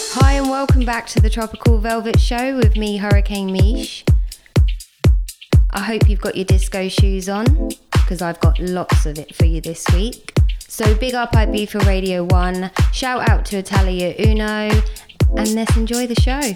Hi, and welcome back to the Tropical Velvet Show with me, Hurricane Mish. I hope you've got your disco shoes on because I've got lots of it for you this week. So, big up IB for Radio 1, shout out to Italia Uno, and let's enjoy the show.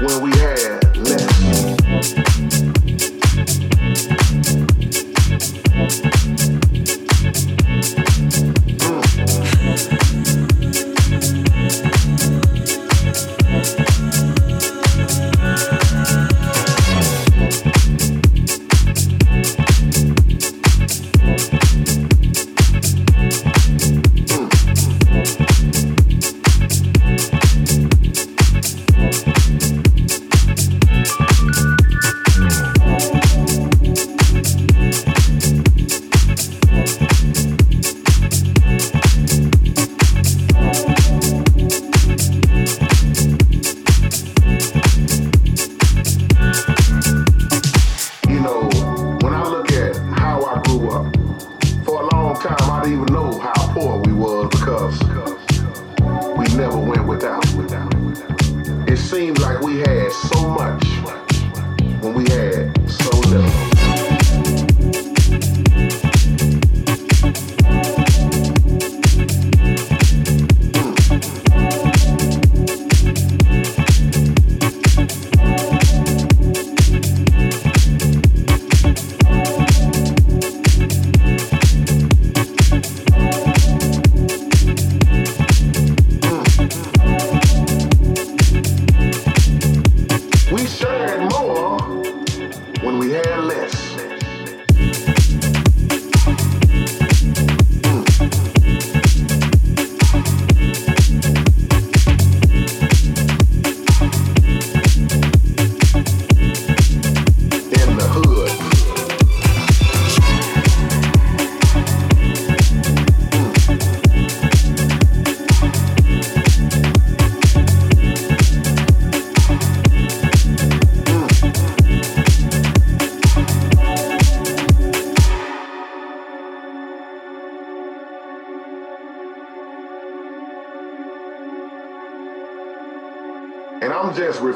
when we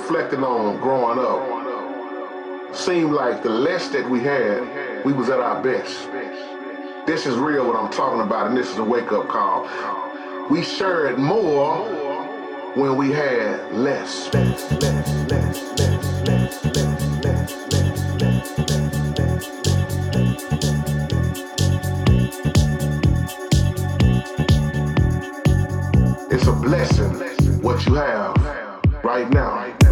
reflecting on growing up, seemed like the less that we had, we was at our best. This is real what I'm talking about, and this is a wake-up call. We shared more when we had less. It's a blessing what you have right now.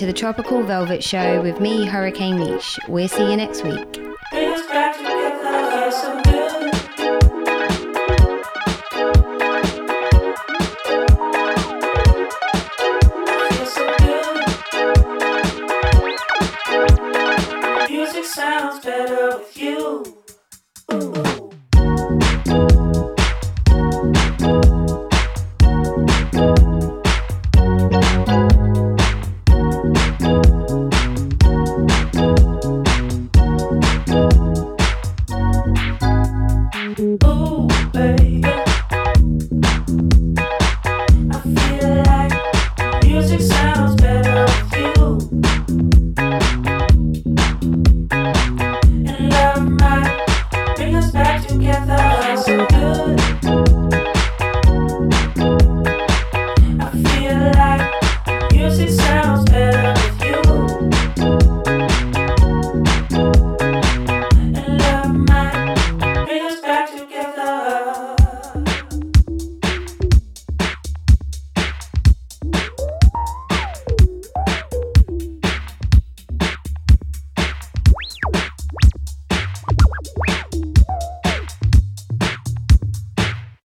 To the Tropical Velvet Show with me, Hurricane Mish. We'll see you next week.